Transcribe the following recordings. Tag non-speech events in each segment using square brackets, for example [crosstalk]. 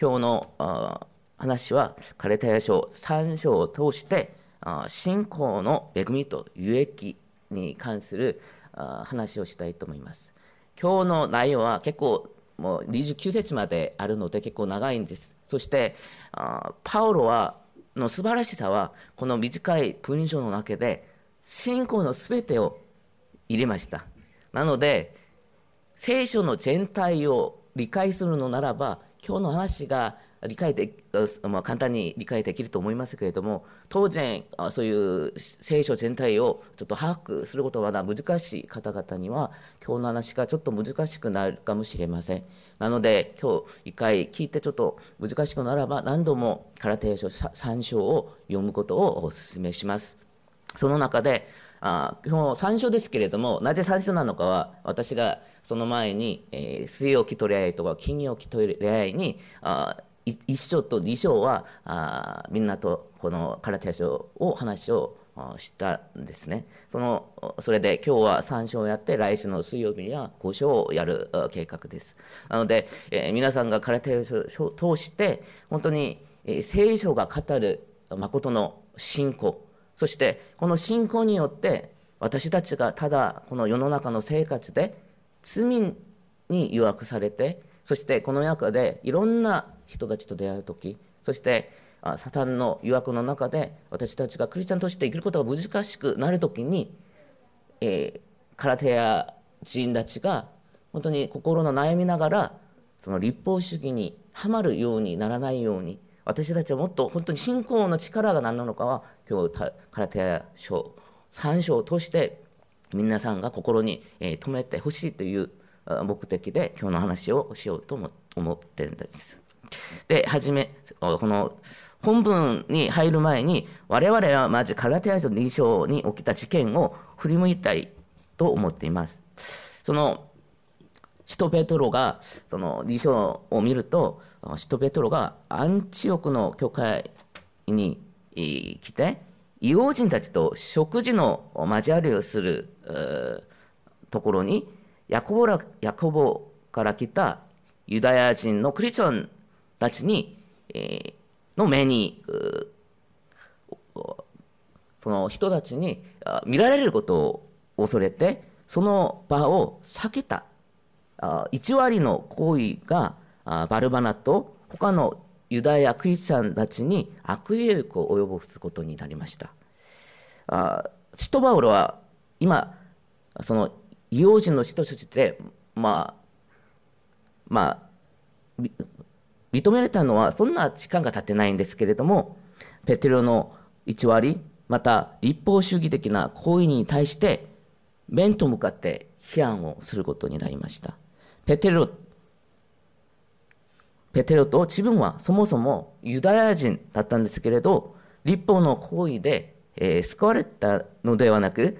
今日の話はカレタヤ書3章を通して信仰の恵みと有益に関する話をしたいと思います。今日の内容は結構もう29節まであるので結構長いんです。そしてパウロはの素晴らしさはこの短い文章の中で信仰のすべてを入れました。なので聖書の全体を理解するのならば今日の話が理解で、まあ、簡単に理解できると思いますけれども当然そういう聖書全体をちょっと把握することはまだ難しい方々には今日の話がちょっと難しくなるかもしれません。なので今日一回聞いてちょっと難しくならば何度も空手書3章を読むことをお勧めします。その中であ今日3章ですけれどもなぜ3章なのかは私がその前に、えー、水曜日取り合いとか金曜日取り合いにあ1章と2章はあみんなとこの空手書を話をしたんですね。そのそれで今日は3章をやって来週の水曜日には5章をやる計画です。なので、えー、皆さんが空手書を通して本当に、え、聖書が語る誠の信仰そしてこの信仰によって私たちがただこの世の中の生活で罪に誘惑されてそしてこの中でいろんな人たちと出会う時そしてサタンの誘惑の中で私たちがクリスチャンとして生きることが難しくなる時に、えー、空手や人たちが本当に心の悩みながらその立法主義にはまるようにならないように私たちはもっと本当に信仰の力が何なのかは今日空手書3章を通して皆さんが心に留めてほしいという目的で今日の話をしようと思ってるんです。で、はじめ、この本文に入る前に我々はまず空手書2章に起きた事件を振り向いたいと思っています。その使徒ペトロがその辞書を見ると使徒ペトロがアンチオクの教会に来て異邦人たちと食事の交わりをするところにヤコボらヤコボから来たユダヤ人のクリスチャンたちに、えー、の目にその人たちに見られることを恐れてその場を避けた。1割の行為がバルバナと他のユダヤクリスチャンたちに悪影響を及ぼすことになりました。使徒バウロは今その異様人の使徒としてまあまあ認められたのはそんな時間が経ってないんですけれどもペテロの1割また立法主義的な行為に対して面と向かって批判をすることになりました。ペテロ、ペテロと自分はそもそもユダヤ人だったんですけれど、立法の行為で、えー、救われたのではなく、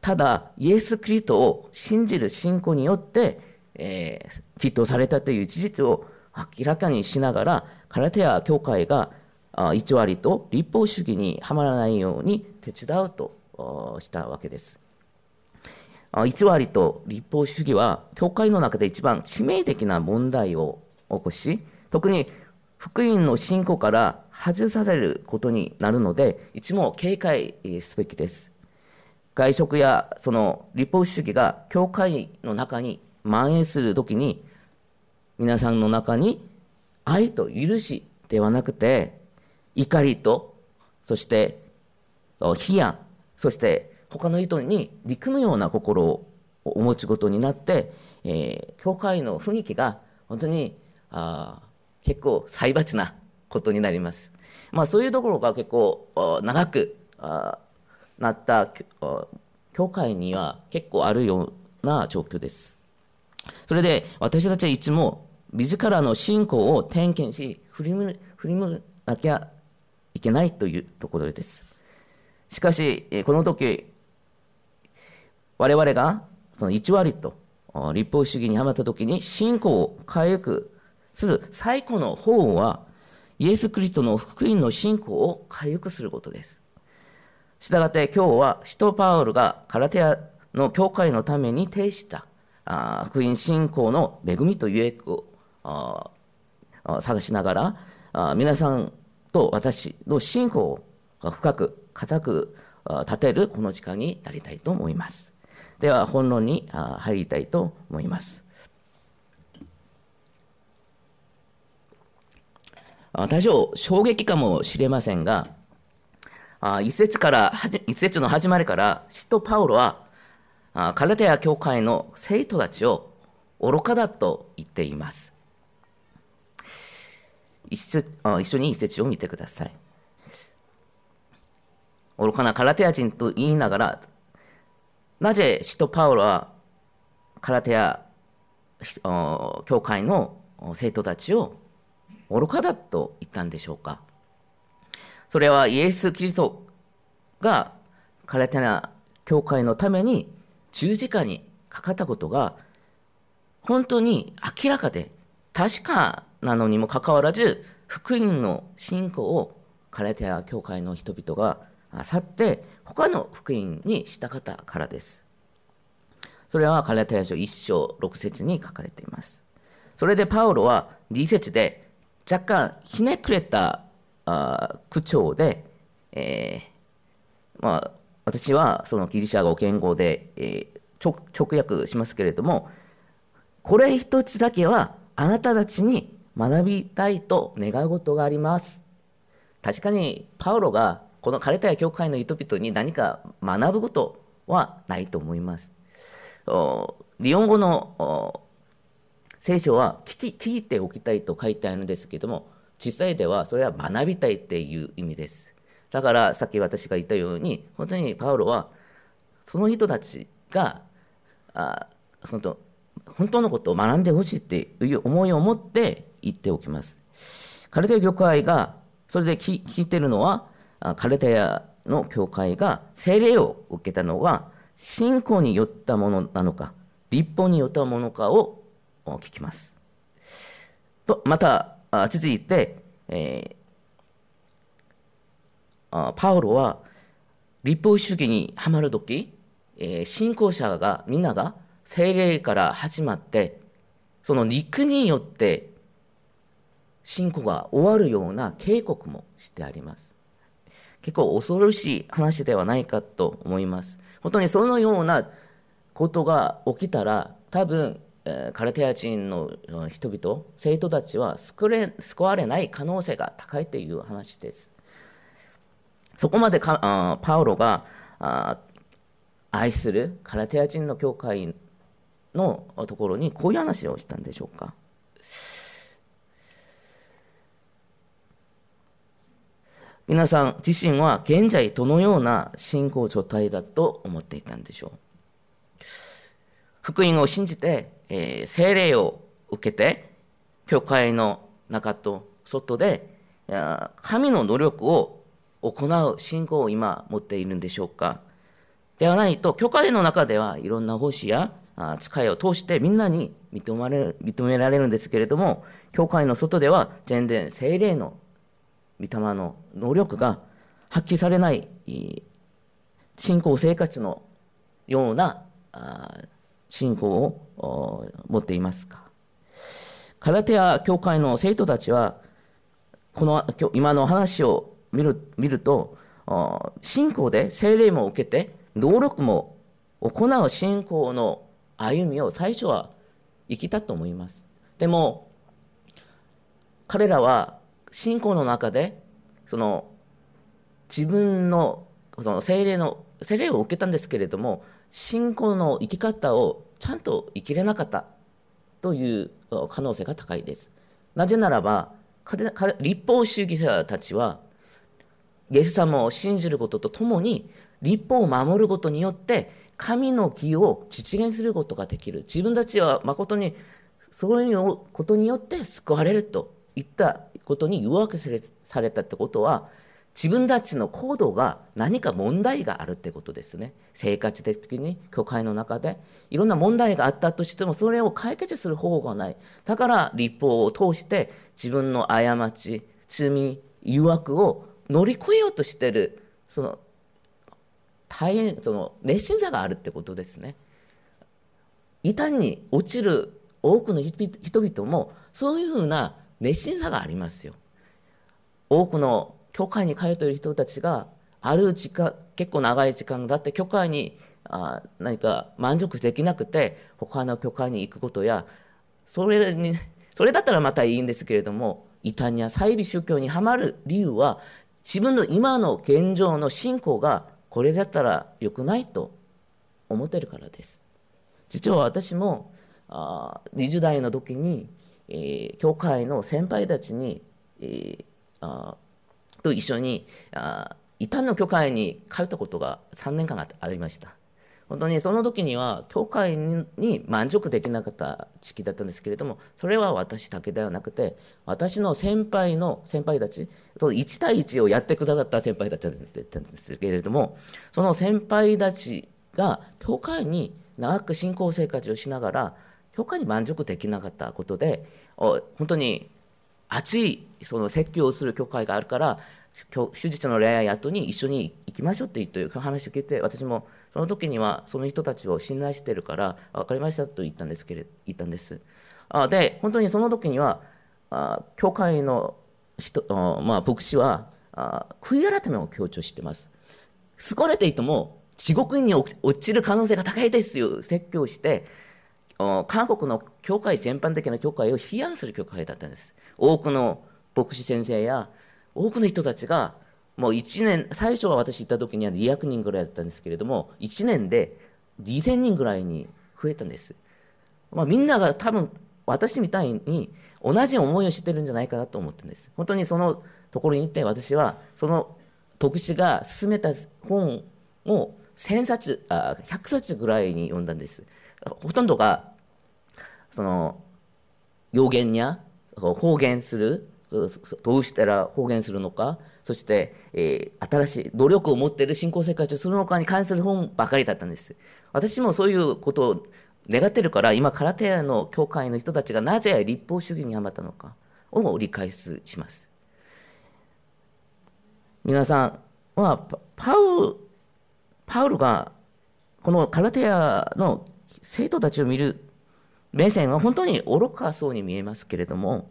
ただ、イエス・キリストを信じる信仰によって、えー、きっとされたという事実を明らかにしながら、カラテア教会が1割と立法主義にはまらないように手伝うとしたわけです。偽りと立法主義は、教会の中で一番致命的な問題を起こし、特に福音の信仰から外されることになるので、いつも警戒すべきです。外食やその立法主義が教会の中に蔓延するときに、皆さんの中に愛と許しではなくて、怒りと、そして批判、そして他の人に憎むような心をお持ちことになって、えー、教会の雰囲気が本当にあ結構裁罰なことになります。まあ、そういうところが結構長くなった教会には結構あるような状況です。それで私たちはいつも自らの信仰を点検し振り向振り向なきゃいけないというところです。しかし、この時、我々がその1割と立法主義にはまった時に信仰を回復する最古の方はイエス・クリストの福音の信仰を回復することです。したがって今日は使徒パウルがカラテアの教会のために呈した福音信仰の恵みという益を探しながら、皆さんと私の信仰を深く、固く立てるこの時間になりたいと思います。では、本論に入りたいと思います。多少衝撃かもしれませんが、一節から、一節の始まりから、使徒パウロは、カルテア教会の生徒たちを愚かだと言っています。一一緒に一節を見てください。愚かなカラテア人と言いながら、なぜ使徒パウロはカラテア教会の生徒たちを愚かだと言ったんでしょうか。それはイエス・キリストがカラテア教会のために十字架にかかったことが本当に明らかで確かなのにもかかわらず福音の信仰をカラテア教会の人々が去って他の福音にした方からです。それはカラテア書1章6節に書かれています。それでパウロは2節で若干ひねくれたあ口調で、えー、まあ、私はそのギリシャ語言語で、えー、直訳しますけれども、これ一つだけはあなたたちに学びたいと願うことがあります。確かにパウロがこのカレタヤ教会の人々に何か学ぶことはないと思います。日本語の聖書は聞き聞いておきたいと書いてあるんですけども、実際ではそれは学びたいっていう意味です。だからさっき私が言ったように、本当にパウロはその人たちがあその本当のことを学んでほしいっていう思いを持って言っておきます。カルテ教会がそれで聞いてるのは、カルテヤの教会が聖霊を受けたのは信仰によったものなのか、立法によったものかを聞きます。とまた、続いて、えー、パウロは立法主義にはまるとき、えー、信仰者がみんなが聖霊から始まって、その肉によって信仰が終わるような警告もしてあります。結構恐ろしい話ではないかと思います。本当にそのようなことが起きたら、多分、カルテア人の人々、生徒たちは救れ救われない可能性が高いという話です。そこまでパウロが愛するカラテア人の教会のところにこういう話をしたんでしょうか。皆さん自身は現在どのような信仰状態だと思っていたんでしょう？福音を信じて、えー、聖霊を受けて、教会の中と外で、神の努力を行う信仰を今持っているんでしょうか？ではないと、教会の中ではいろんな奉仕や使いを通してみんなに認められるんですけれども、教会の外では全然聖霊の御霊の能力が発揮されない信仰生活のような信仰を持っていますか。カラテア教会の生徒たちはこの今の話を見る見ると信仰で聖霊も受けて能力も行う信仰の歩みを最初は生きたと思います。でも彼らは信仰の中でその自分のその精霊の精霊を受けたんですけれども信仰の生き方をちゃんと生きれなかったという可能性が高いです。なぜならば立法主義者たちはイエス様を信じることとともに立法を守ることによって神の義を実現することができる自分たちは誠にそういうことによって救われるといったことに誘惑されたってことは自分たちの行動が何か問題があるってことですね。生活的に教会の中で。いろんな問題があったとしてもそれを解決する方法がない。だから立法を通して自分の過ち罪誘惑を乗り越えようとしてるその大変その熱心さがあるってことですね。異端に落ちる多くの人々もそういうふうな熱心さがありますよ。多くの教会に通っている人たちがある時間結構長い時間だって教会にあ何か満足できなくて他の教会に行くことやそれにそれだったらまたいいんですけれども異端や再美宗教にはまる理由は自分の今の現状の信仰がこれだったら良くないと思ってるからです。実は私もあ20代の時に、えー、教会の先輩たちに、えー、あと一緒にあ異端の教会に通ったことが3年間ありました。本当にその時には教会に満足できなかった時期だったんですけれどもそれは私だけではなくて私の先輩の先輩たち1対1をやってくださった先輩たちだったんですけれどもその先輩たちが教会に長く信仰生活をしながら教会に満足できなかったことで本当に熱いその説教をする教会があるから手術の恋愛後に一緒に行きましょうって言って話を聞いて私もその時にはその人たちを信頼しているから分かりましたと言ったんですけれ言ったんです。あで本当にその時にはあ教会の人、まあ、牧師はあ悔い改めを強調しています。救われていても地獄に落ちる可能性が高いですよ説教して韓国の教会全般的な教会を批判する教会だったんです。多くの牧師先生や多くの人たちがもう1年最初は私行った時には200人ぐらいだったんですけれども1年で2000人ぐらいに増えたんです、まあ、みんなが多分私みたいに同じ思いをしてるんじゃないかなと思ってんです。本当にそのところに行って私はその牧師が勧めた本を1000冊あ100冊ぐらいに読んだんです。ほとんどがその予言や方言するどうしたら方言するのか、そして、えー、新しい努力を持っている信仰生活をするのかに関する本ばかりだったんです。私もそういうことを願ってるから、今、カラテアの教会の人たちがなぜ立法主義にハマったのかを理解します。皆さんは、パウパウルがこのカラテアの生徒たちを見る目線は本当に愚かそうに見えますけれども、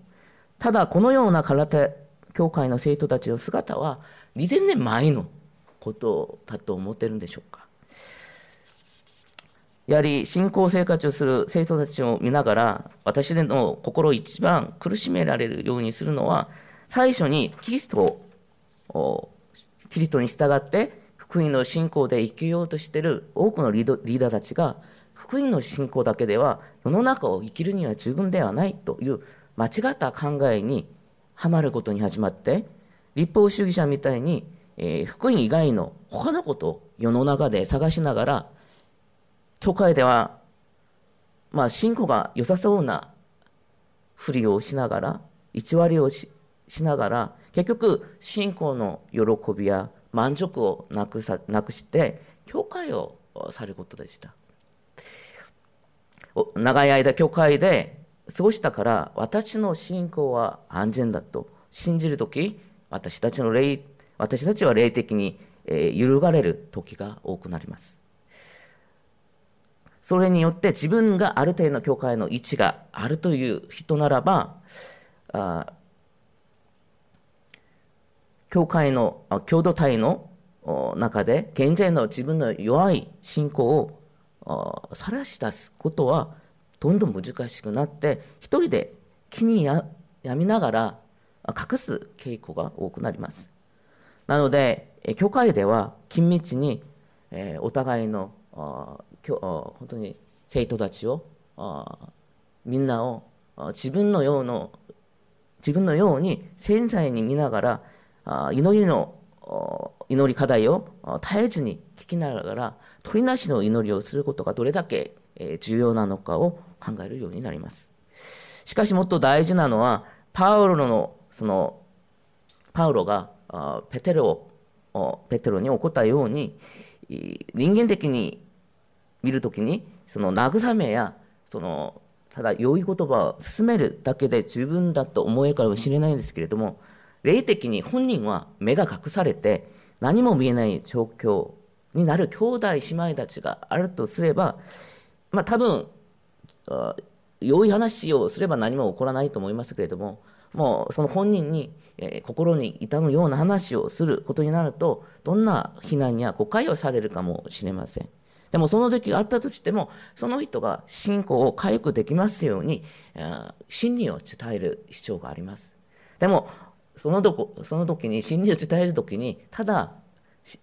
ただこのような空手教会の生徒たちの姿は2000年前のことだと思ってるんでしょうか。やはり信仰生活をする生徒たちを見ながら私の心を一番苦しめられるようにするのは最初にキリストをキリストに従って福音の信仰で生きようとしている多くのリーダーたちが福音の信仰だけでは世の中を生きるには十分ではないという間違った考えにはまることに始まって立法主義者みたいに、えー、福音以外の他のことを世の中で探しながら教会ではまあ信仰が良さそうなふりをしながら偽りをしながら結局信仰の喜びや満足をなくさなくして教会をされることでした。長い間教会でそうしたから私の信仰は安全だと信じるとき、私たちの霊、私たちは霊的に、え、揺るがれる時が多くなります。それによって自分がある程度の教会の位置があるという人ならば、あ教会の、共同体の中で現在の自分の弱い信仰を晒し出すことはどんどん難しくなって一人で気にやみながら隠す傾向が多くなります。なので教会では緊密にお互いの本当に生徒たちをみんなを自分のようの自分のように繊細に見ながら祈りの祈り課題を絶えずに聞きながら鳥なしの祈りをすることがどれだけ重要なのかを考えるようになります。しかしもっと大事なのは、パウロの、その、パウロがペテロをペテロに起こったように、人間的に見るときに、その慰めや、その、ただ良い言葉を進めるだけで十分だと思えるかもしれないんですけれども、霊的に本人は目が隠されて何も見えない状況になる兄弟姉妹たちがあるとすれば、まあ多分良い話をすれば何も起こらないと思いますけれどももうその本人に、えー、心に痛むような話をすることになると、どんな非難や誤解をされるかもしれません。でもその時があったとしても、その人が信仰を回復できますように、真理を伝える必要があります。でも、そのどその時に、真理を伝える時に、ただ、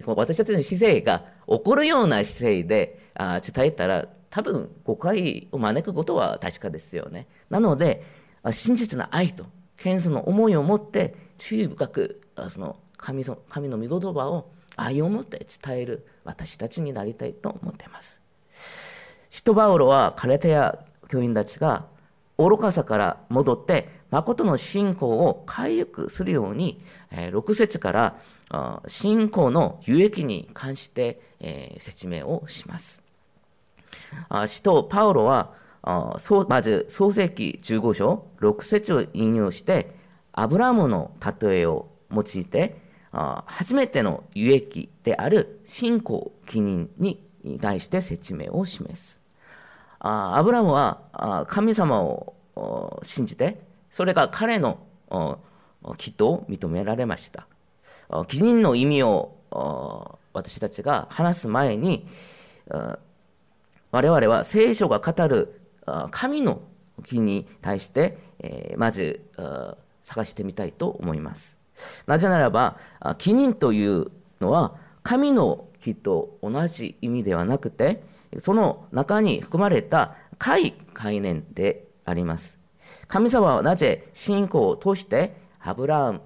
私たちの姿勢が怒るような姿勢で伝えたら、多分誤解を招くことは確かですよね。なので、真実な愛と謙遜の思いを持って注意深くその神神の御言葉を愛を持って伝える私たちになりたいと思っています。シトバウロはカレテヤ教員たちが愚かさから戻って誠の信仰を回復するように、6節から信仰の有益に関して説明をします。使徒パウロはまず創世記15章6節を引用してアブラムの例えを用いて初めての有益である信仰記念に対して説明を示す。アブラムは神様を信じて、それが彼の祈祷を認められました。記念の意味を私たちが話す前に、我々は聖書が語る神の木に対して、まず探してみたいと思います。なぜならば、起任というのは、神の木と同じ意味ではなくて、その中に含まれた解概念であります。神様はなぜ信仰を通してアブラー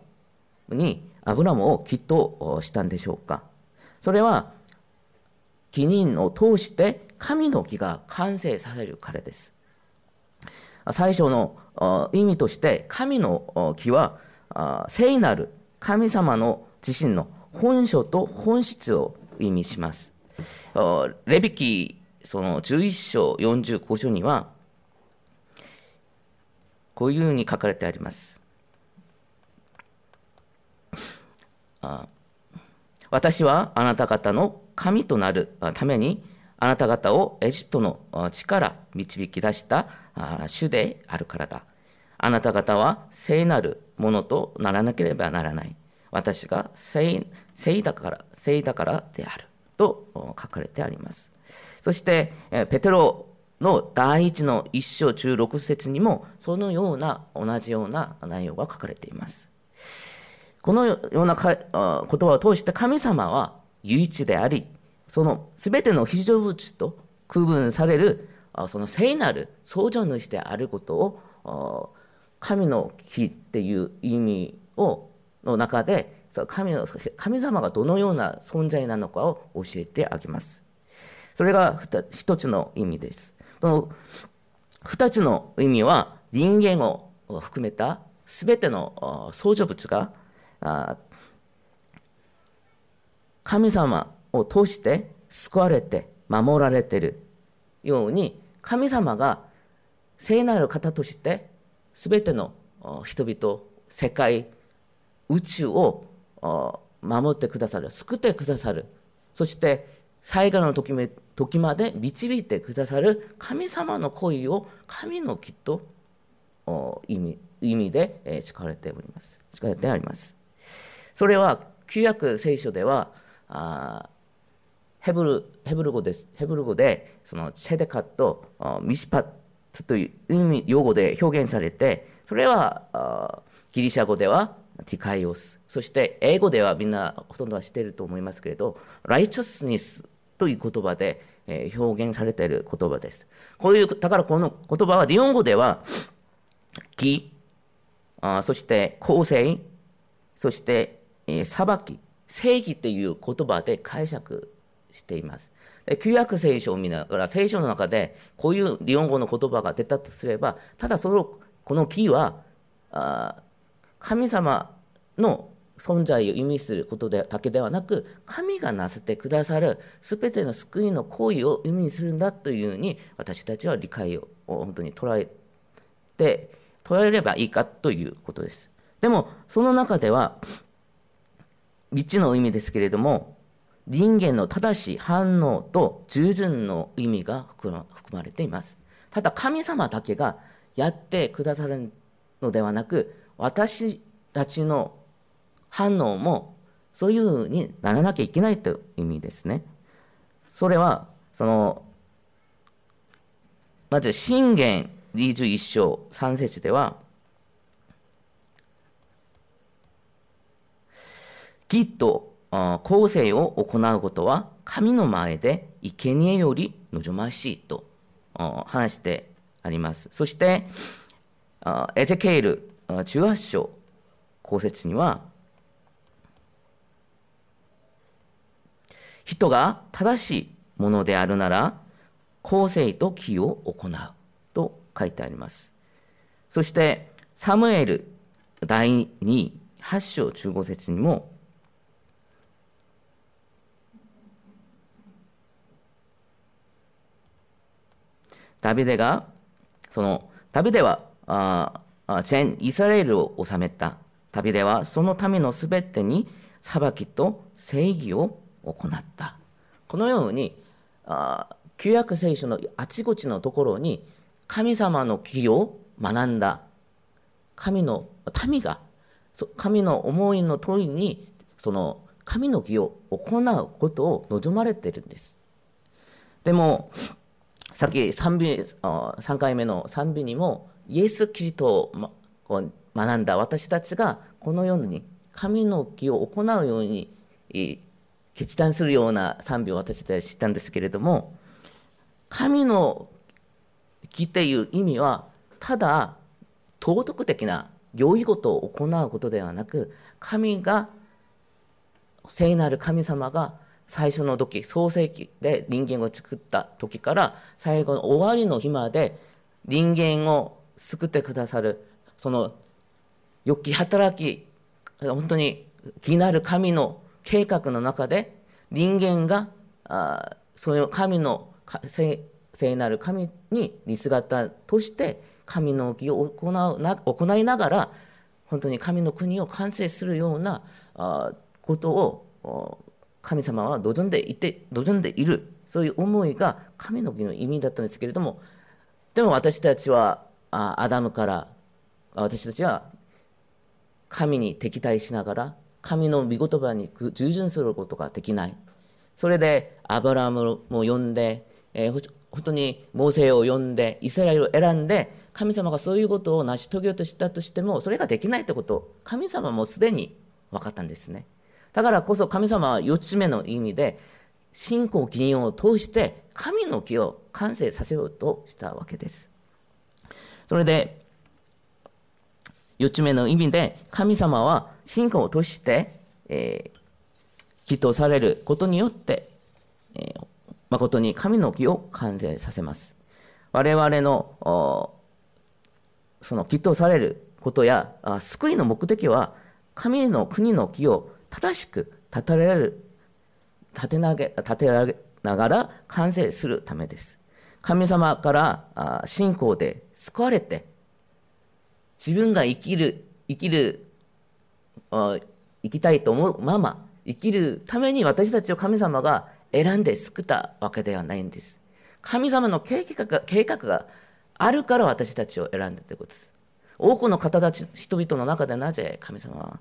ムに、アブラムをきっとしたんでしょうか。それは、起任を通して神の木が完成させるからです。最初の意味として神の木は聖なる神様の自身の本性と本質を意味します。レビキその11章45章にはこういうふうに書かれてあります。私はあなた方の神となるためにあなた方をエジプトの地から導き出した主であるからだ。あなた方は聖なるものとならなければならない。私が聖聖だから、聖だからである。と書かれてあります。そして、ペテロの第一の一章16節にも、そのような、同じような内容が書かれています。このような言葉を通して神様は唯一であり、その全ての非常物と区分されるその聖なる創造主であることを神の木っていう意味をの中で神の神様がどのような存在なのかを教えてあげます。それが一つの意味です。その二つの意味は人間を含めた全ての創造物が神様を通して救われて守られているように神様が聖なる方として全ての人々世界宇宙を守ってくださる救ってくださる。そして災害の時まで導いてくださる神様の恋を神のきっと意味意味で使われております。使われてあります。それは旧約聖書ではあヘブルヘブル語です。ヘブル語で、そのチェデカとミシパツという意味、用語で表現されて、それはギリシャ語ではティカイオス、そして英語ではみんなほとんどは知っていると思いますけれど、ライチョスニスという言葉で表現されている言葉です。こういう、だからこの言葉は日本語では、義、そして公正、そして裁き、正義という言葉で解釈しています。旧約聖書を見ながら聖書の中でこういう日本語の言葉が出たとすればただそのこの木はあ神様の存在を意味することでだけではなく神がなせてくださる全ての救いの行為を意味するんだというふうに私たちは理解を本当に捉えて捉えればいいかということです。でもその中では3つの意味ですけれども人間の正しい反応と従順の意味が含まれています。ただ神様だけがやってくださるのではなく、私たちの反応もそういうふうにならなきゃいけないという意味ですね。それは、その、まず、信玄21章3節では、きっと公正を行うことは神の前で生贄より望ましいと話してあります。そして、エゼケール18章公説には、人が正しいものであるなら、公正と義を行うと書いてあります。そして、サムエル第2、8章15節にも、ダビデが、その、ダビデは、あ全イスラエルを治めた。ダビデはその民のすべてに裁きと正義を行った。このように、あ旧約聖書のあちこちのところに神様の義を学んだ神の民が神の思いの通りにその神の義を行うことを望まれているんです。でもさっき賛美3回目の賛美にもイエス・キリストを学んだ私たちがこのように神の義を行うように決断するような賛美を私たちは知ったんですけれども神の義っていう意味はただ道徳的な良いことを行うことではなく神が聖なる神様が最初の時創世記で人間を作った時から最後の終わりの日まで人間を救ってくださるその良き働き本当に気になる神の計画の中で人間があその神の聖なる神に似姿として神の義を行うな行いながら本当に神の国を完成するようなあことを神様は望んでいて望んでいる。そういう思いが神の義の意味だったんですけれどもでも私たちはあアダムから私たちは神に敵対しながら神の御言葉に従順することができない。それでアブラムも呼んで、えー、本当にモーセを呼んでイスラエルを選んで神様がそういうことを成し遂げようとしたとしてもそれができないってこと神様もすでに分かったんですね。だからこそ神様は4つ目の意味で信仰義人を通して神の木を完成させようとしたわけですそれで4つ目の意味で神様は信仰を通して、えー、祈祷されることによって、えー、誠に神の木を完成させます。我々のその祈祷されることや救いの目的は神の国の木を正しく立てられる立てなげ立てられながら完成するためです。神様から信仰で救われて自分が生きる生きる生きたいと思うまま生きるために私たちを神様が選んで救ったわけではないんです。神様の計画が計画があるから私たちを選んだということです。多くの方たち、人々の中でなぜ神様は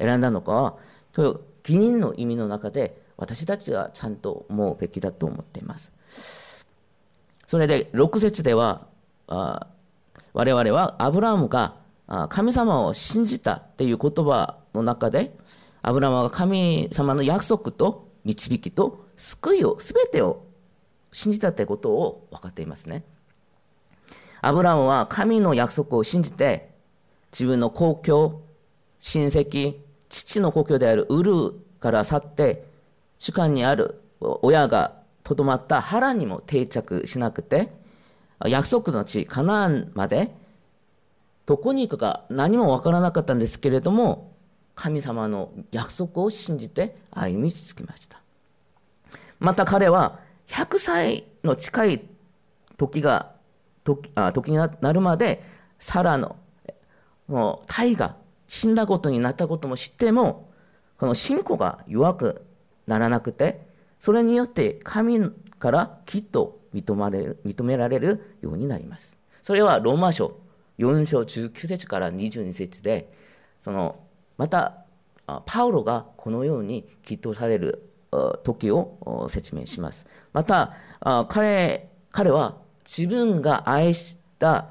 選んだのかは、今日、義人の意味の中で私たちがちゃんと思うべきだと思っています。それで、6節では、あ我々はアブラハムが神様を信じたっていう言葉の中で、アブラハムが神様の約束と導きと救いを、すべてを信じたってことを分かっていますね。アブラハムは神の約束を信じて、自分の故郷、親戚、父の故郷であるウルーから去って、主観にある親がとどまった腹にも定着しなくて、約束の地、カナンまで、どこに行くか何もわからなかったんですけれども、神様の約束を信じて歩み続きました。また彼は100歳の近い時が、時あ時になるまで、サラのもうタイが死んだことになったことも知っても、この信仰が弱くならなくて、それによって神からきっと認められる認められるようになります。それはローマ書4章19節から22節でそのまたパウロがこのように祈祷される時を説明します。また彼彼は自分が愛した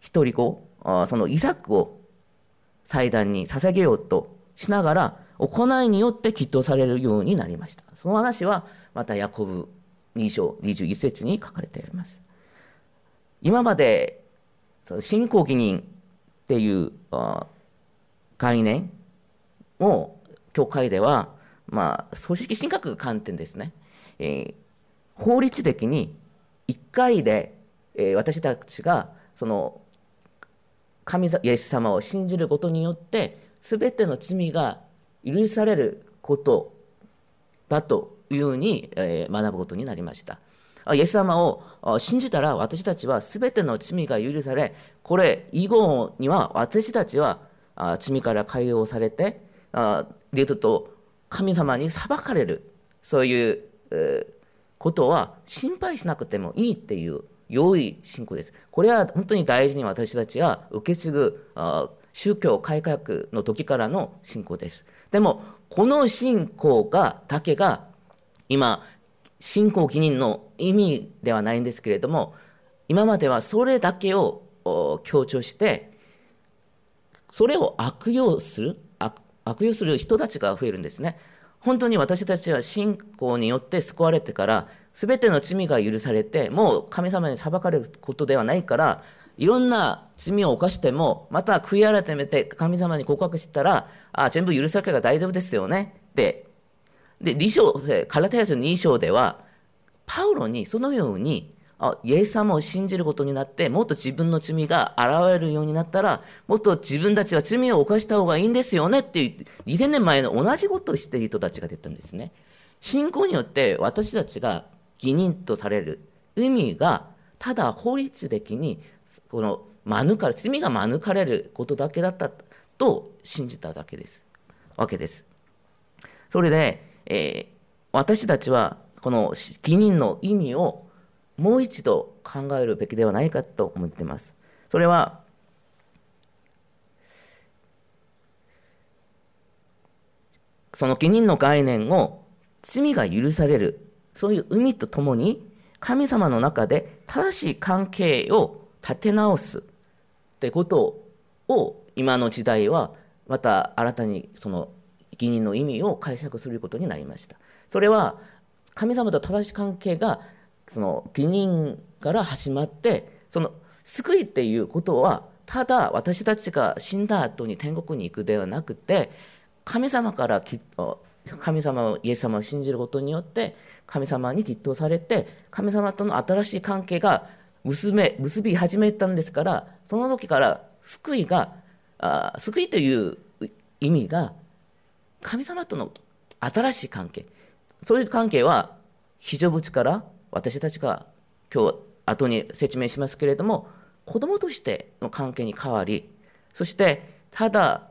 一人子そのイサクを祭壇に捧げようとしながら行いによって祈祷されるようになりました。その話はまたヤコブ2章21節に書かれています。今まで信仰義人っていう概念を教会では、まあ、組織神学観点ですね、えー、法律的に1回で、えー、私たちがその神イエス様を信じることによって全ての罪が許されることだというふうに、学ぶことになりました。イエス様を信じたら私たちは全ての罪が許され、これ以後には私たちは罪から解放されて、リトと神様に裁かれる、そういうことは心配しなくてもいいっていう良い信仰です。これは本当に大事に私たちは受け継ぐ宗教改革の時からの信仰です。でも、この信仰が、だけが、今、信仰義人の意味ではないんですけれども、今まではそれだけを強調して、それを悪用する悪、悪用する人たちが増えるんですね。本当に私たちは信仰によって救われてから、すべての罪が許されて、もう神様に裁かれることではないから、いろんな罪を犯しても、また悔い改めて神様に告白したら、あ全部許されるから大丈夫ですよねって。で、2章、カラテヤ書2章では、パウロにそのように、あイエス様を信じることになって、もっと自分の罪が現れるようになったら、もっと自分たちは罪を犯した方がいいんですよねっていう、2000年前の同じことをしている人たちが出たんですね。信仰によって私たちが義人とされる意味が、ただ法律的にこの免れ罪が免れることだけだったと信じただけですわけです。それで、えー、私たちはこの義人の意味をもう一度考えるべきではないかと思っています。それはその義人の概念を罪が許されるそういう意味とともに神様の中で正しい関係を立て直すってことを今の時代はまた新たにその義人の意味を解釈することになりました。それは神様と正しい関係がその義人から始まってその救いっていうことはただ私たちが死んだ後に天国に行くではなくて神様から神様をイエス様を信じることによって神様にきっされて神様との新しい関係が結め結び始めたんですからその時から救いがあ救いという意味が神様との新しい関係。そういう関係は非常口から私たちが今日後に説明しますけれども子供としての関係に変わりそしてただ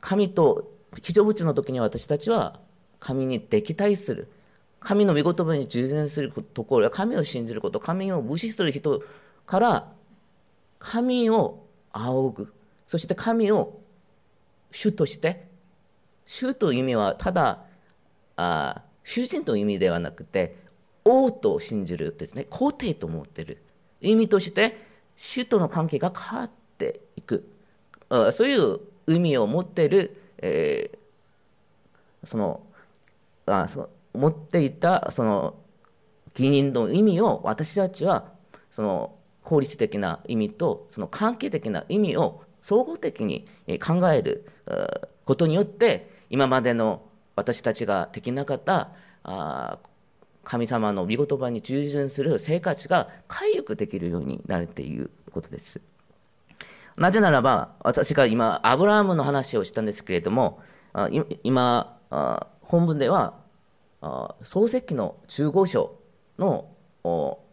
神と非常口の時に私たちは神に敵対する。神の御言葉に従前するところや神を信じること神を無視する人から神を仰ぐ。そして神を主として主という意味はただあ主人という意味ではなくて王と信じるですね。皇帝と思ってる。意味として主との関係が変わっていく。あそういう意味を持っている、えー、そのあその持っていたその義人の意味を私たちはその法律的な意味とその関係的な意味を総合的に考えることによって今までの私たちができなかったあ神様の御言葉に従順する生活が回復できるようになるということです。なぜならば私が今アブラハムの話をしたんですけれども今本文では創世記の15章の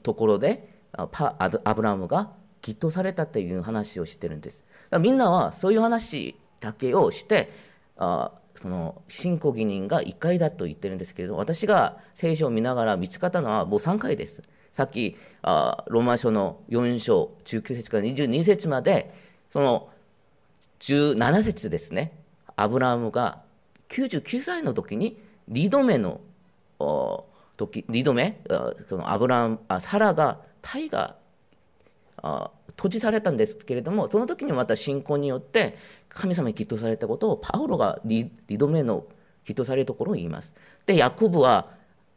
ところでアブラムがきっとされたという話をしてるんです。みんなはそういう話だけをしてあその信仰義人が1回だと言ってるんですけれど私が聖書を見ながら見つかったのはもう3回です。さっきあローマ書の4章19節から22節までその17節ですねアブラムが99歳の時に2度目の時2度目そのアブラムサラがタイが閉じされたんですけれどもその時にまた信仰によって神様に祈祷されたことをパウロが 2, 2度目の祈祷されるところを言います。でヤコブは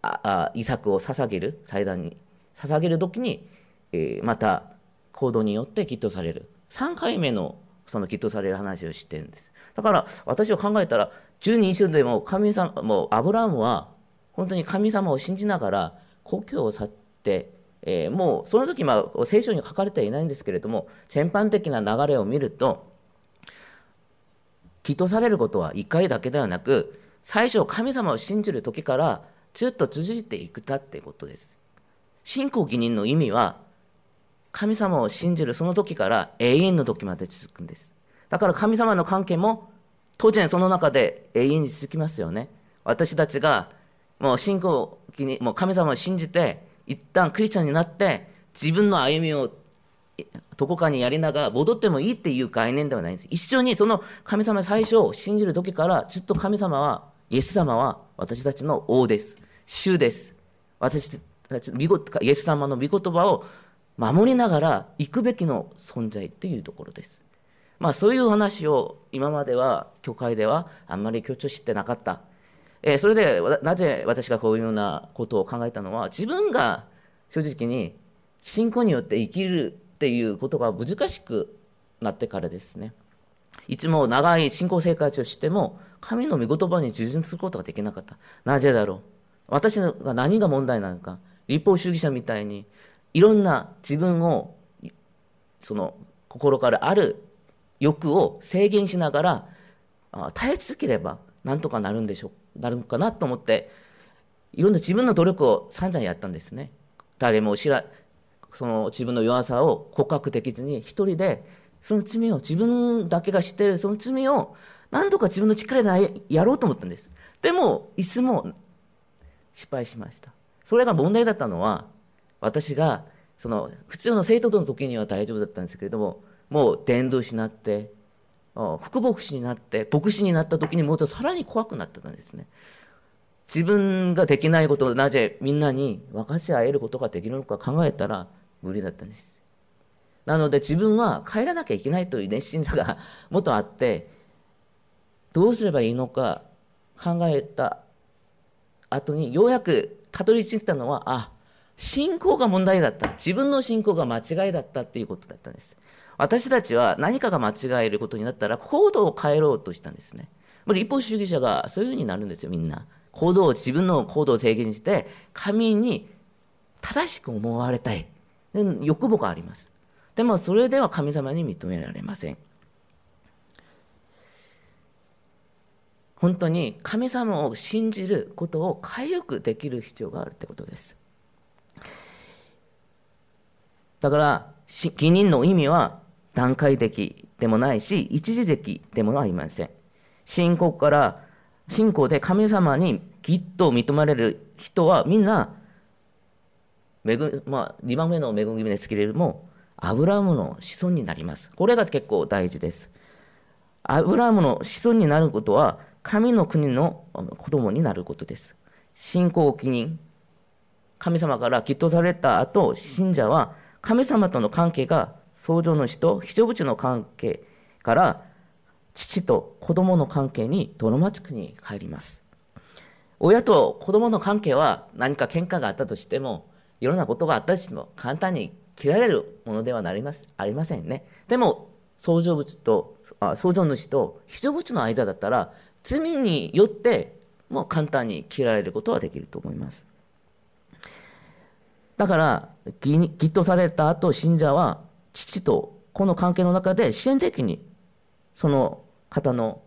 ああイサクを捧げる祭壇に捧げる時に、えー、また行動によって祈祷される。3回目のその祈祷される話をしてるんです。だから私は考えたら12章でも神様もうアブラハムは本当に神様を信じながら故郷を去って、えー、もうその時まあ聖書に書かれてはいないんですけれども全般的な流れを見ると祈祷されることは1回だけではなく最初神様を信じる時からずっと続いていくたってことです。信仰義人の意味は神様を信じるその時から永遠の時まで続くんです。だから神様の関係も当然その中で永遠に続きますよね。私たちがもう信仰にもう神様を信じて一旦クリスチャンになって自分の歩みをどこかにやりながら戻ってもいいっていう概念ではないんです。一緒にその神様最初を信じる時からずっと神様はイエス様は私たちの王です。主です。私たちイエス様の御言葉を守りながら行くべきの存在というところです。まあそういう話を今までは教会ではあんまり強調してなかった。えー、それでなぜ私がこういうようなことを考えたのは自分が正直に信仰によって生きるっていうことが難しくなってからですね。いつも長い信仰生活をしても神の御言葉に従順することができなかった。なぜだろう私が何が問題なのか。立法主義者みたいにいろんな自分をその心からある欲を制限しながら耐え続ければなんとかなるんでしょうなるのかなと思っていろんな自分の努力を散々やったんですね。誰も知らその自分の弱さを告白できずに一人でその罪を自分だけが知ってるその罪を何とか自分の力でやろうと思ったんです。でもいつも失敗しました。それが問題だったのは私がその普通の生徒との時には大丈夫だったんですけれどももう伝道師になって副牧師になって牧師になった時にもっとさらに怖くなったんですね自分ができないことをなぜみんなに分かち合えることができるのか考えたら無理だったんですなので自分は帰らなきゃいけないという熱心さがもっとあってどうすればいいのか考えた後にようやくたどり着いたのは、あ、信仰が問題だった。自分の信仰が間違いだったっていうことだったんです。私たちは何かが間違えることになったら行動を変えろうとしたんですね。立法主義者がそういうふうになるんですよ、みんな。行動を、自分の行動を制限して、神に正しく思われたい。欲望があります。でもそれでは神様に認められません。本当に神様を信じることを回復できる必要があるってことです。だから、義人の意味は段階的でもないし、一時的でもありません。信仰から、信仰で神様にきっと認められる人はみんな、恵まあ、2番目の恵みですけれども、アブラムの子孫になります。これが結構大事です。アブラムの子孫になることは、神の国の子供になることです。信仰を機に、神様から祈祷された後、信者は神様との関係が創造主と非常口の関係から父と子供の関係にドラマチックに入ります。親と子供の関係は何か喧嘩があったとしても、いろんなことがあったとしても簡単に切られるものではなりますありませんね。でも、創造物と、あ創造主と非常物の間だったら、罪によってもう簡単に切られることはできると思います。だから、ぎっとされた後、信者は父とこの関係の中で自然的にその方の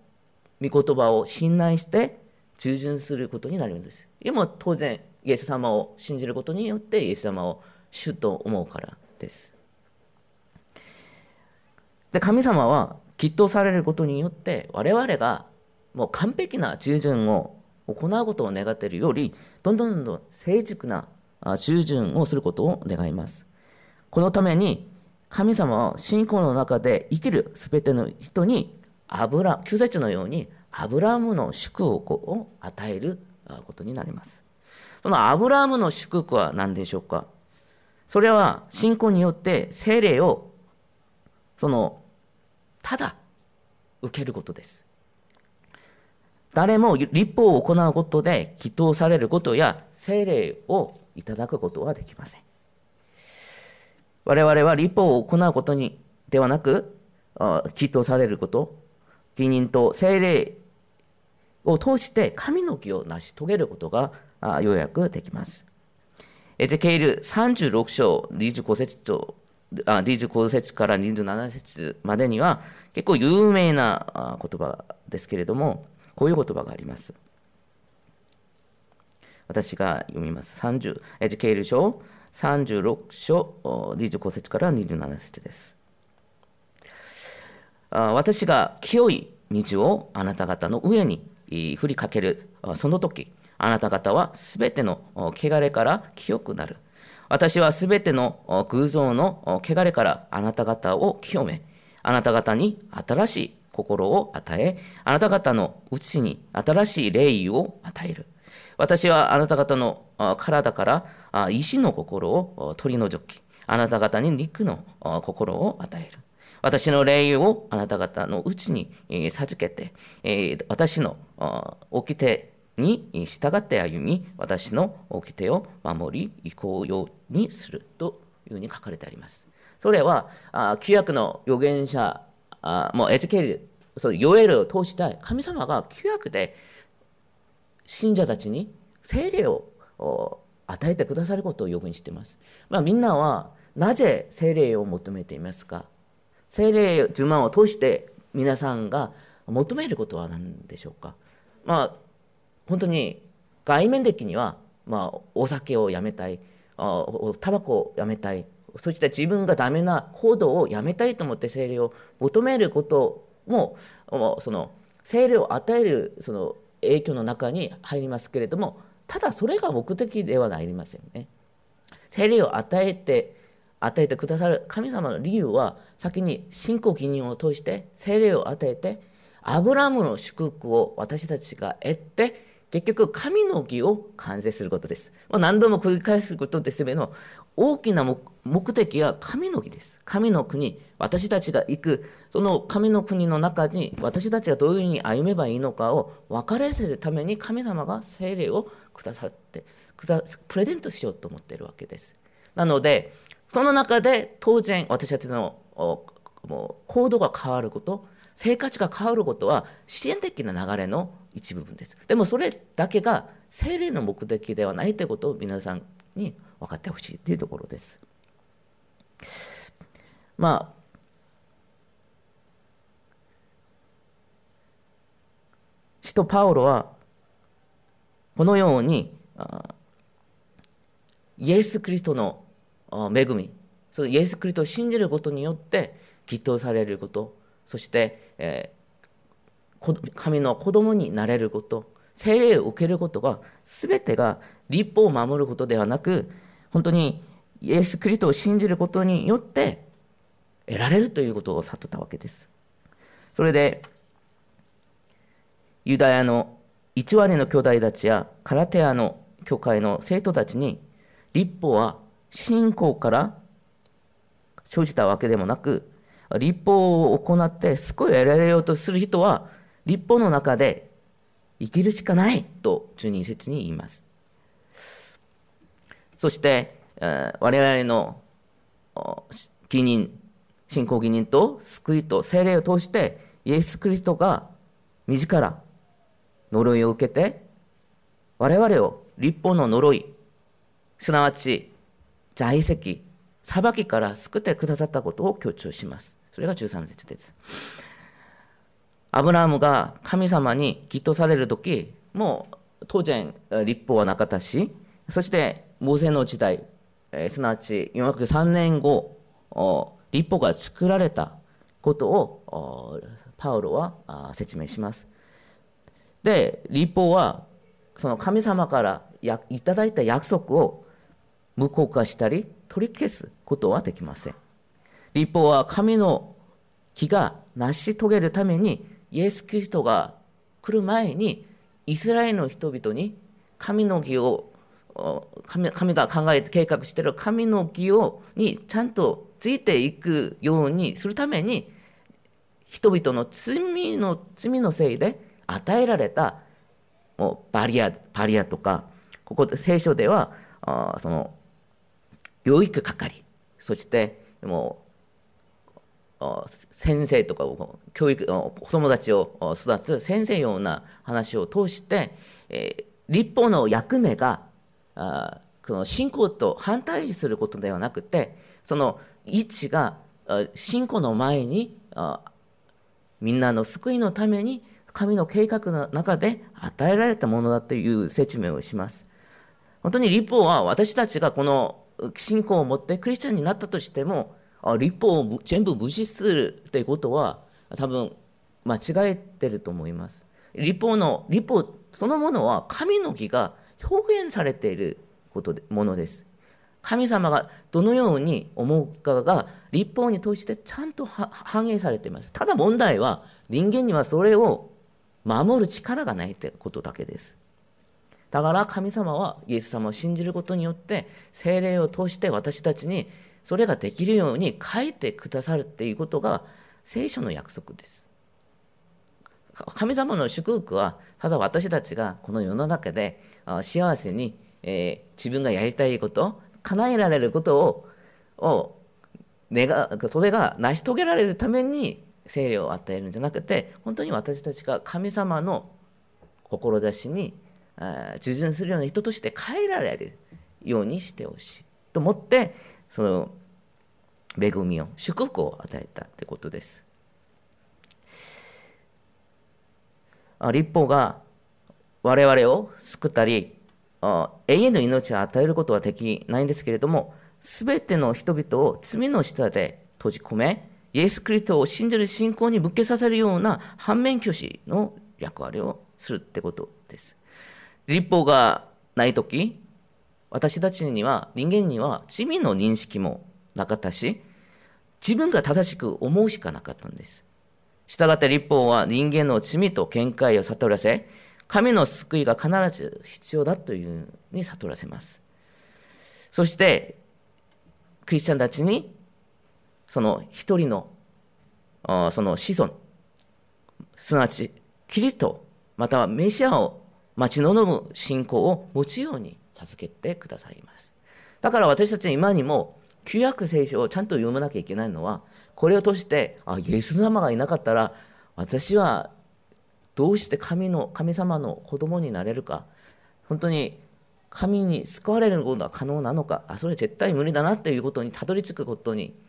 御言葉を信頼して従順することになるんです。でも当然、イエス様を信じることによってイエス様を主と思うからです。で、神様はきっとされることによって我々がもう完璧な従順を行うことを願っているより、どんどんどんどん成熟な従順をすることを願います。このために神様は信仰の中で生きるすべての人に油、救世主のようにアブラムの祝福を与えることになります。そのアブラムの祝福は何でしょうか？それは信仰によって精霊をそのただ受けることです。誰も立法を行うことで祈祷されることや精霊をいただくことはできません。我々は立法を行うことにではなく、祈祷されること、義人と精霊を通して神の義を成し遂げることがようやくできます。エゼケイル36章25節と25節から27節までには結構有名な言葉ですけれども、こういう言葉があります。私が読みます。30エゼケイル書36章25節から27節です。私が清い道をあなた方の上に振りかけるその時あなた方はすべての汚れから清くなる。私はすべての偶像の汚れからあなた方を清め、あなた方に新しい心を与え、あなた方のうちに新しい霊を与える。私はあなた方の体から石の心を取り除き、あなた方に肉の心を与える。私の霊をあなた方のうちに授けて、私の掟に従って歩み、私の掟を守り、行こうようにするというふうに書かれてあります。それは、旧約の預言者、もうエゼケール、そうヨエルを通して神様が旧約で信者たちに聖霊を与えてくださることを予言しています。まあ、みんなはなぜ聖霊を求めていますか？聖霊呪文を通して皆さんが求めることは何でしょうか？まあ本当に外面的には、まあ、お酒をやめたいタバコをやめたいそして自分がダメな行動をやめたいと思って聖霊を求めることもその聖霊を与えるその影響の中に入りますけれどもただそれが目的ではありませんね。聖霊を与えて与えてくださる神様の理由は先に信仰義人を通して聖霊を与えてアブラムの祝福を私たちが得て結局神の義を完成することです。何度も繰り返すことですけど大きな目的は神の義です。神の国、私たちが行く、その神の国の中に私たちがどういうふうに歩めばいいのかを分かれせるために神様が聖霊をくださって、プレゼントしようと思っているわけです。なので、その中で当然私たちの行動が変わること、生活が変わることは支援的な流れの一部分です。でもそれだけが精霊の目的ではないということを皆さんに分かってほしいというところです。まあ使徒パウロはこのようにイエス・クリストの恵みそのイエス・クリストを信じることによって祈祷されることそして、え神の子供になれること、聖霊を受けることが、すべてが立法を守ることではなく、本当にイエス・キリストを信じることによって得られるということを悟ったわけです。それで、ユダヤの1割の兄弟たちやカラテアの教会の生徒たちに、立法は信仰から生じたわけでもなく、立法を行って救いを得られようとする人は、立法の中で生きるしかないと12節に言います。そして、我々の義人、信仰義人と救いと精霊を通して、イエス・クリストが自ら呪いを受けて、我々を立法の呪い、すなわち在籍、裁きから救ってくださったことを強調します。それが13節です。アブラハムが神様に祈祷される時もう当然立法はなかったしそしてモーセの時代、えー、すなわち403年後立法が作られたことをパウロは説明しますで立法はその神様からいただいた約束を無効化したり取り消すことはできません。立法は神の木が成し遂げるためにイエス・キリストが来る前にイスラエルの人々に神の義を神神が考えて計画している神の義をにちゃんとついていくようにするために人々の罪の罪のせいで与えられたもうバリアバリアとかここで聖書ではあその養育係そしてもう先生とか教育子供たちを育つ先生ような話を通して、えー、立法の役目があその信仰と反対することではなくてその位置が信仰の前にあみんなの救いのために神の計画の中で与えられたものだという説明をします。本当に立法は私たちがこの信仰を持ってクリスチャンになったとしても立法を全部無視するということは多分間違えてると思います。立法の立法そのものは神の義が表現されていることでものです。神様がどのように思うかが立法に通してちゃんと反映されています。ただ問題は人間にはそれを守る力がないということだけです。だから神様はイエス様を信じることによって精霊を通して私たちにそれができるように書いてくださるっていうことが聖書の約束です。神様の祝福はただ私たちがこの世の中で幸せに、えー、自分がやりたいこと叶えられることをを願それが成し遂げられるために聖霊を与えるんじゃなくて本当に私たちが神様の志に従順するような人として変えられるようにしてほしいと思ってその恵みを祝福を与えたってことです。立法が我々を救ったり、永遠の命を与えることはできないんですけれども、すべての人々を罪の下で閉じ込め、イエス・クリストを信じる信仰に向けさせるような反面教師の役割をするってことです。立法がないとき、私たちには、人間には罪の認識もなかったし、自分が正しく思うしかなかったんです。したがって立法は人間の罪と見解を悟らせ、神の救いが必ず必要だというふうに悟らせます。そして、クリスチャンたちに、その一人の、その子孫、すなわち、キリスト、またはメシアを待ち望む信仰を持つように授けてくださいます。だから私たち今にも、旧約聖書をちゃんと読まなきゃいけないのは、これを通して、あ、イエス様がいなかったら、私はどうして神の神様の子供になれるか。本当に神に救われることが可能なのか。あそれ絶対無理だなっていうことにたどり着くことに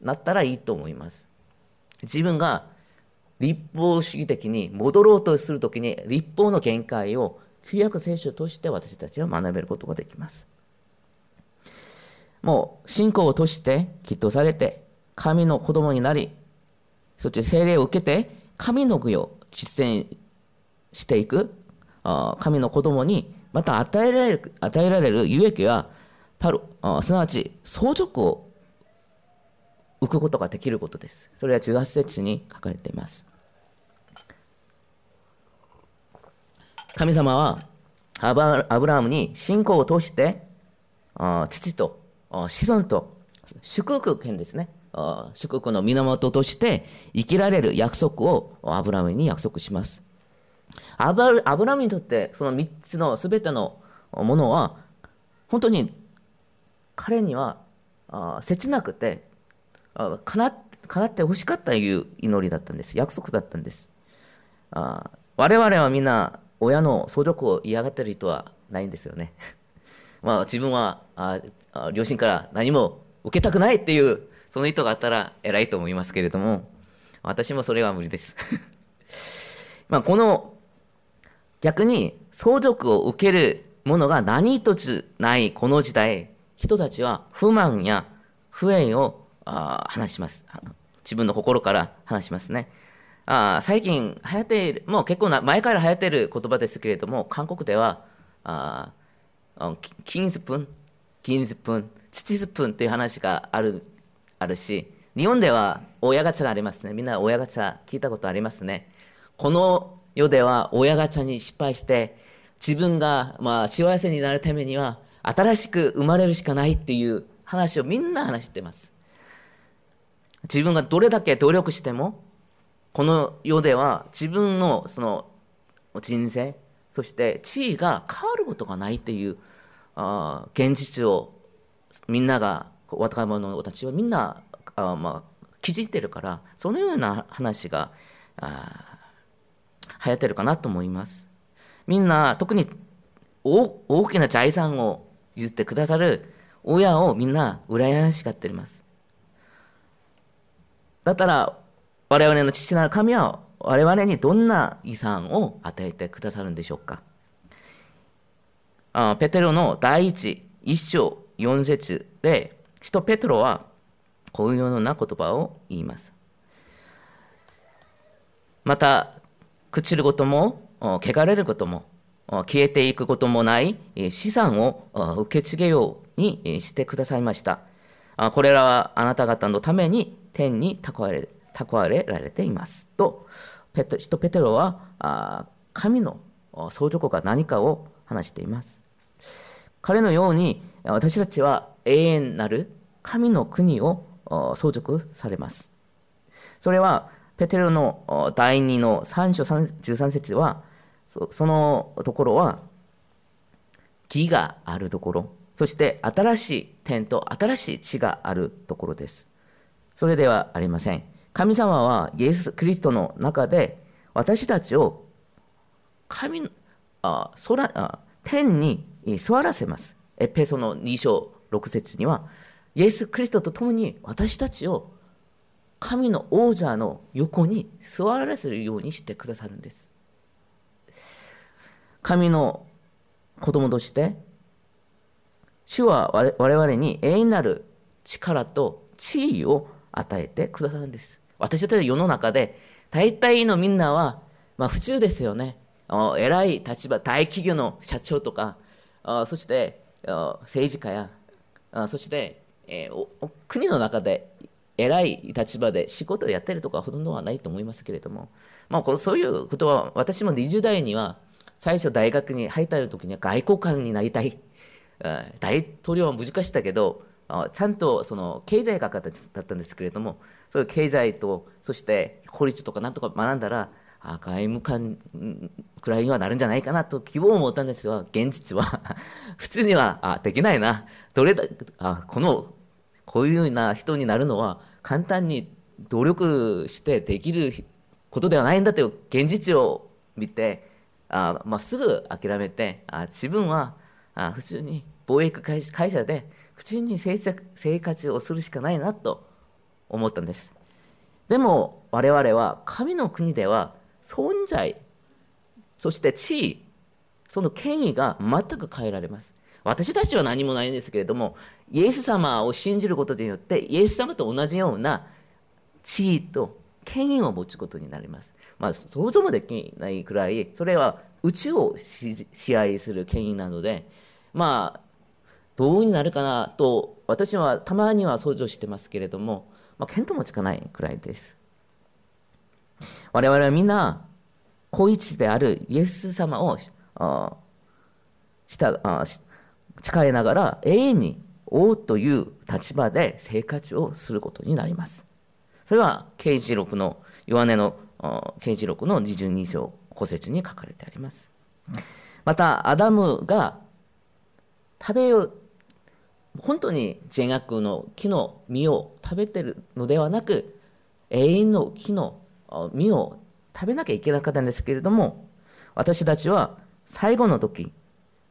なったらいいと思います。自分が立法主義的に戻ろうとするときに立法の限界を旧約聖書として私たちは学べることができます。もう信仰を通してきっとされて神の子供になりそして聖霊を受けて神の具を実践していく神の子供にまた与えられる与えられる有益はパルすなわち相続を浮くことができることです。それは18節に書かれています。神様はアブラハムに信仰を通して父と子孫と祝福権ですね祝福の源として生きられる約束をアブラムに約束します。アブラムにとってその3つの全てのものは本当に彼には切なくて叶ってほしかったという祈りだったんです。約束だったんですあ。我々はみんな親の相続を嫌がってる人はないんですよね。[laughs] まあ自分はあ両親から何も受けたくないっていうその意図があったら偉いと思いますけれども、私もそれは無理です [laughs] まあこの逆に相続を受けるものが何一つないこの時代、人たちは不満や不縁をあ話します。自分の心から話しますね。あ最近流行っている、もう結構な前から流行っている言葉ですけれども、韓国では、あ金スプーン、銀スプーン、父スプーンという話がある、あるし、日本では親ガチャがありますね。みんな親ガチャ聞いたことありますね。この世では親ガチャに失敗して、自分がまあ幸せになるためには新しく生まれるしかないっていう話をみんな話してます。自分がどれだけ努力しても、この世では自分のその人生、そして地位が変わることがないっていうあ現実をみんなが若者たちはみんなあ、まあ、気づいてるからそのような話があ流行ってるかなと思います。みんな特に大きな財産を譲ってくださる親をみんな羨ましがっています。だったら我々の父なる神は我々にどんな遺産を与えてくださるんでしょうかあペテロの第一一章四節で使徒ペテロはこういうような言葉を言います。また、朽ちることも、汚れることも、消えていくこともない資産を受け継げようにしてくださいました。これらはあなた方のために天に蓄え蓄えられています。と、ペト使徒ペテロは神の相続が何かを話しています。彼のように私たちは永遠なる神の国を相続されます。それはペテロの第2の3章13節はそのところは義があるところそして新しい点と新しい地があるところです。それではありません。神様はイエス・キリストの中で私たちを神あ空あ天に座らせます。エペソの2章6節には、イエス・キリストと共に私たちを神の王者の横に座らせるようにしてくださるんです。神の子供として、主は我々に永遠なる力と地位を与えてくださるんです。私たちは世の中で大体のみんなは、まあ普通ですよね。偉い立場、大企業の社長とか、そして政治家や、そして、国の中で偉い立場で仕事をやってるとかほとんどはないと思いますけれども、まあ、そういうことは私も20代には最初大学に入った時には外交官になりたい。大統領は難しかったけど、ちゃんとその経済学だったんですけれども、そういう経済と、そして法律とかなんとか学んだら、外務官くらいにはなるんじゃないかなと希望を持ったんですが、現実は [laughs] 普通にはあできないな。どれだあこのこういうような人になるのは簡単に努力してできることではないんだという現実を見て、あまあ、すぐ諦めて、あ自分はあ普通に貿易会社で普通に生活をするしかないなと思ったんです。でも我々は神の国では存在、そして地位、その権威が全く変えられます。私たちは何もないんですけれども、イエス様を信じることによって、イエス様と同じような地位と権威を持つことになります。まあ、想像もできないくらい、それは宇宙を支配する権威なので、まあ、どうになるかなと、私はたまには想像してますけれども、まあ、見当もつかないくらいです。我々はみんな、高一であるイエス様を、あしたあ誓いながら永遠に王という立場で生活をすることになります。それは刑事録の、弱音の刑事録の22章古説に書かれてあります。また、アダムが食べよう、本当に善悪の木の実を食べてるのではなく、永遠の木の実を食べなきゃいけなかったんですけれども、私たちは最後の時、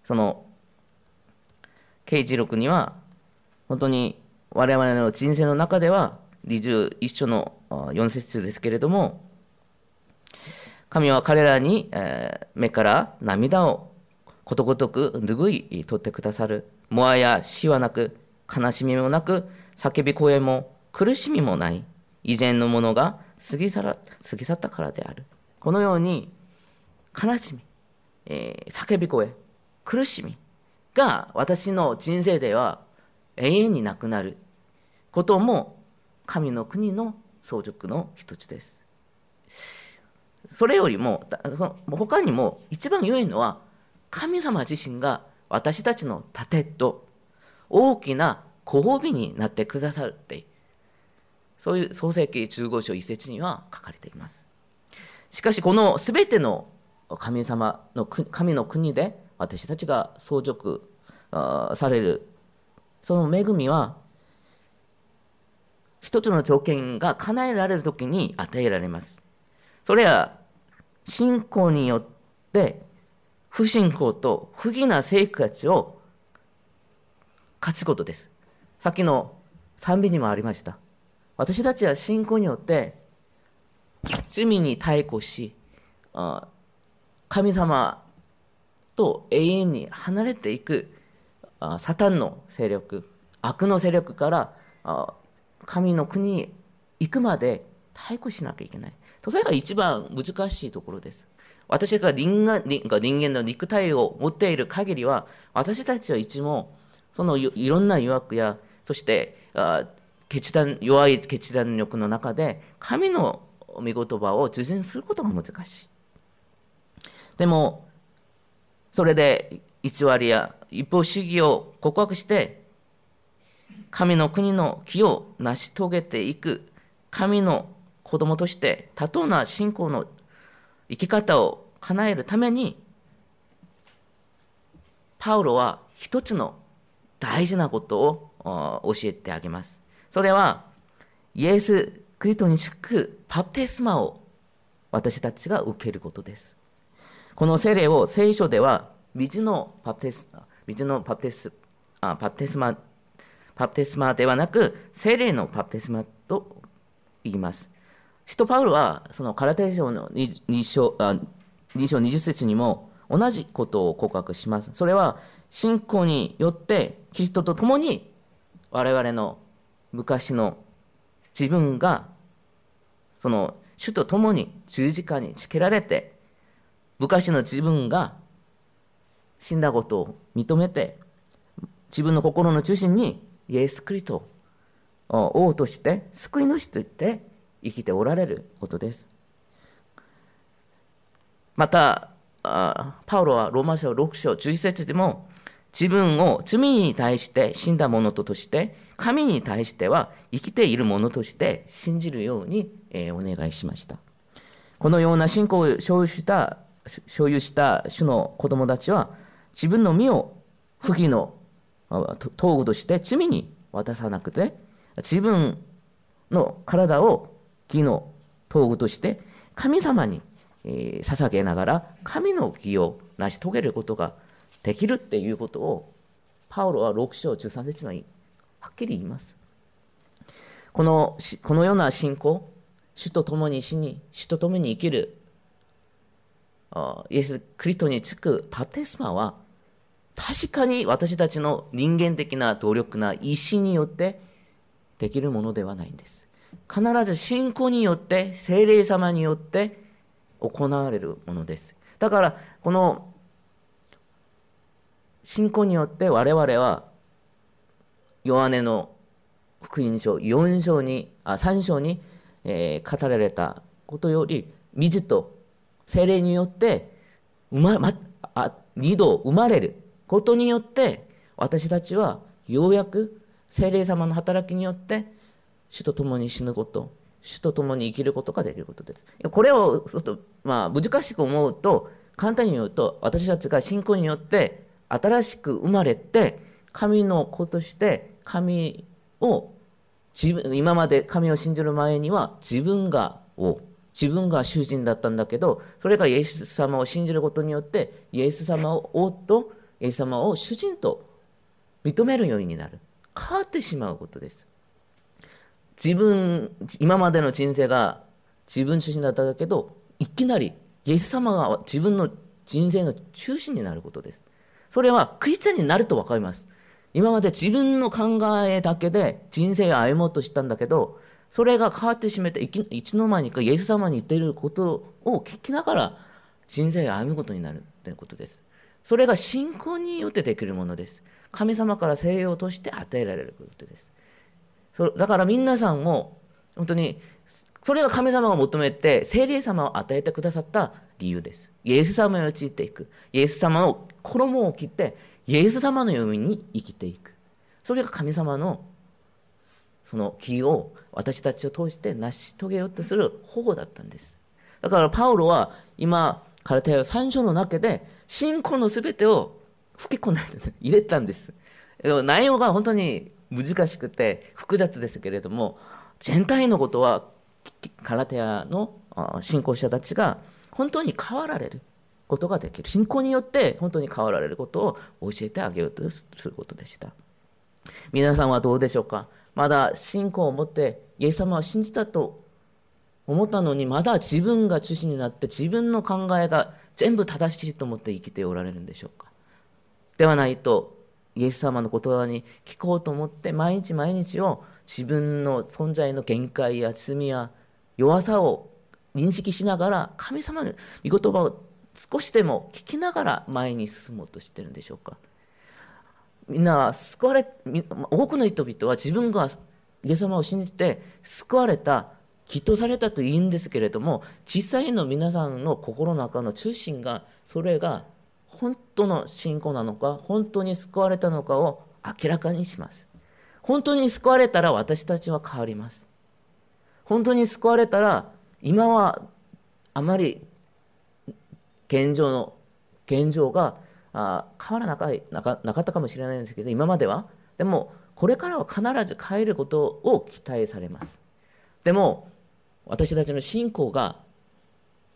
その、刑事録には、本当に我々の人生の中では、21章の4節ですけれども、神は彼らに、え目から涙をことごとく拭い取ってくださる。もはや死はなく、悲しみもなく、叫び声も苦しみもない。以前のものが過ぎ去ら過ぎ去ったからである。このように悲しみ、えー、叫び声、苦しみ、が私の人生では永遠になくなることも神の国の相続の一つです。それよりも、他にも一番良いのは、神様自身が私たちの盾と大きなご褒美になってくださっているそういう創世記15章一節には書かれています。しかしこの全ての神様の神の国で私たちが相続されるその恵みは一つの条件が叶えられる時に与えられます。それは信仰によって不信仰と不義な生活を勝つことです。さっきの賛美にもありました。私たちは信仰によって罪に対抗し、神様と永遠に離れていくサタンの勢力、悪の勢力から神の国に行くまで対抗しなきゃいけない。それが一番難しいところです。私が人間人間の肉体を持っている限りは、私たちはいつもそのいろんな誘惑や、そしてあ決断弱い決断力の中で、神の御言葉を受信することが難しい。でも、それで偽りや一方主義を告白して、神の国の木を成し遂げていく神の子供として多当な信仰の生き方を叶えるためにパウロは一つの大事なことを教えてあげます。それはイエス・クリストにつくパプテスマを私たちが受けることです。この聖霊を聖書では水のパプテス水のパテスあパテスマパテスマではなく聖霊のパプテスマと言います。使徒パウロはそのカラテ書の2章あ2章20節にも同じことを告白します。それは信仰によってキリストと共に我々の昔の自分がその主と共に十字架につけられて昔の自分が死んだことを認めて自分の心の中心にイエス・クリストを王として救い主といって生きておられることです。また、パウロはローマ書6章11節でも自分を罪に対して死んだ者として神に対しては生きている者として信じるようにえお願いしました。このような信仰を所有した所有した主の子供たちは自分の身を不義の道具として罪に渡さなくて自分の体を義の道具として神様に、え捧げながら神の義を成し遂げることができるっていうことをパウロは6章13節にはっきり言います。このこのような信仰、主と共に死に、主と共に生きるイエス・クリストにつくパテスマは確かに私たちの人間的な努力な意志によってできるものではないんです。必ず信仰によって、精霊様によって行われるものです。だから、この信仰によって我々は、ヨハネの福音書4章に、あ3章に、えー、語られたことより、水と精霊によって、生ま、ま、あ二度生まれることによって、私たちはようやく精霊様の働きによって、主と共に死ぬこと、主と共に生きることができることです。これをちょっと、まあ、難しく思うと、簡単に言うと、私たちが信仰によって新しく生まれて、神の子として神を自分今まで神を信じる前には自分がを自分が主人だったんだけどそれがイエス様を信じることによってイエス様を王とイエス様を主人と認めるようになる変わってしまうことです自分、今までの人生が自分中心だったんだけど、いきなりイエス様が自分の人生の中心になることです。それはクリスチャンになると分かります。今まで自分の考えだけで人生を歩もうとしたんだけど、それが変わってしまって、いつの間にかイエス様に言っていることを聞きながら人生を歩むことになるということです。それが信仰によってできるものです。神様から聖霊を通して与えられることです。だから皆さんも本当にそれが神様が求めて聖霊様を与えてくださった理由です。イエス様を用いていく。イエス様の衣を着てイエス様のように生きていく。それが神様のその義を私たちを通して成し遂げようとする方法だったんです。だからパウロは今、カルタヤ3章の中で信仰のすべてを吹き込んで入れたんです。内容が本当に難しくて複雑ですけれども、全体のことはカラテアの信仰者たちが本当に変わられることができる。信仰によって本当に変わられることを教えてあげようとすることでした。皆さんはどうでしょうか？まだ信仰を持ってイエス様を信じたと思ったのにまだ自分が中心になって自分の考えが全部正しいと思って生きておられるんでしょうか？ではないとイエス様の言葉に聞こうと思って毎日毎日を自分の存在の限界や罪や弱さを認識しながら神様の御言葉を少しでも聞きながら前に進もうとしてるんでしょうか？みんな救われ多くの人々は自分がイエス様を信じて救われたきっとされたと言うんですけれども実際の皆さんの心の中の中心がそれが本当の信仰なのか本当に救われたのかを明らかにします。本当に救われたら私たちは変わります。本当に救われたら今はあまり現状の現状があ変わらなかなかなかったかもしれないんですけど今までは。でもこれからは必ず変えることを期待されます。でも私たちの信仰が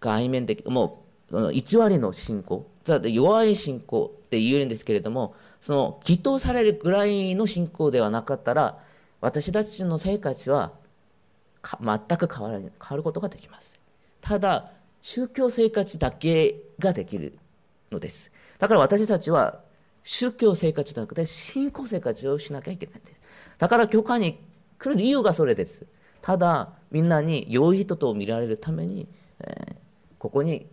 外面的もう1割の信仰弱い信仰って言えるんですけれどもその祈祷されるぐらいの信仰ではなかったら私たちの生活は全く変わら変わることができます。ただ宗教生活だけができるのですだから私たちは宗教生活じゃなくて信仰生活をしなきゃいけないんです。だから教会に来る理由がそれです。ただみんなに良い人と見られるために、えー、ここに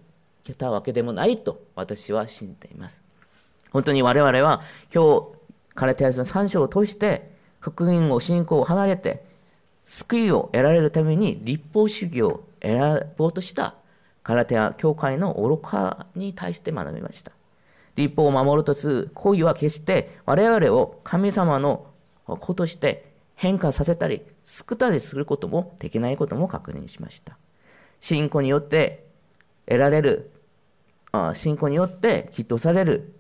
来たわけでもないと私は信じています。本当に我々は今日カレテヤスの3章を通して福音を信仰を離れて救いを得られるために立法主義を選ぼうとしたカラテア教会の愚かに対して学びました。立法を守るとする行為は決して我々を神様の子として変化させたり救ったりすることもできないことも確認しました。信仰によって得られる、信仰によってきっとされる、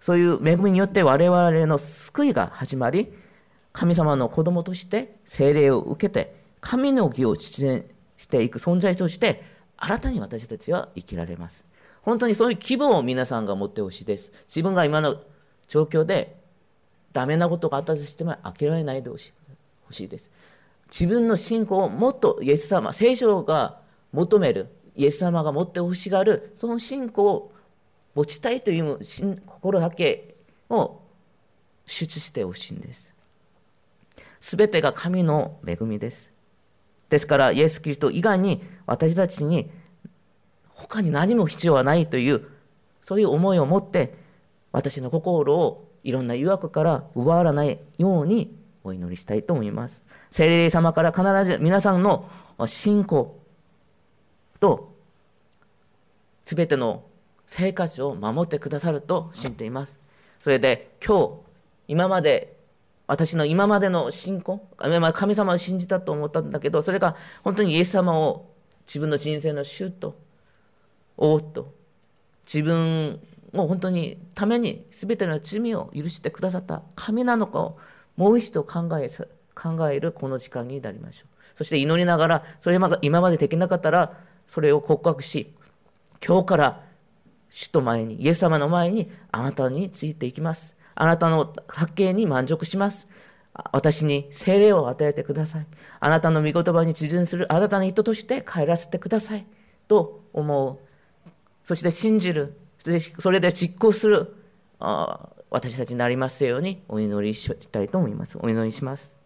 そういう恵みによって我々の救いが始まり、神様の子供として精霊を受けて、神の義を実現していく存在として、新たに私たちは生きられます。本当にそういう希望を皆さんが持ってほしいです。自分が今の状況でダメなことがあったとしても諦めないでほしいです。自分の信仰をもっとイエス様、聖書が求める、イエス様が持ってほしがる、その信仰を持ちたいという心だけを出してほしいんです。すべてが神の恵みです。ですから、イエス・キリスト以外に私たちに他に何も必要はないという、そういう思いを持って、私の心をいろんな誘惑から奪われないようにお祈りしたいと思います。聖霊様から必ず皆さんの信仰と全ての生活を守ってくださると信じています。それで今日、今まで、私の今までの信仰、神様を信じたと思ったんだけど、それが本当にイエス様を自分の人生の主とおっと自分を本当にために全ての罪を許してくださった神なのかをもう一度考え考えるこの時間になりましょう。そして祈りながらそれが今までできなかったらそれを告白し今日から主と前にイエス様の前にあなたについていきます。あなたの発見に満足します私に精霊を与えてください。あなたの御言葉に従順するあなたの人として帰らせてください。と思うそして信じる、それで実行する私たちになりますようにお祈りしたいと思います。お祈りします。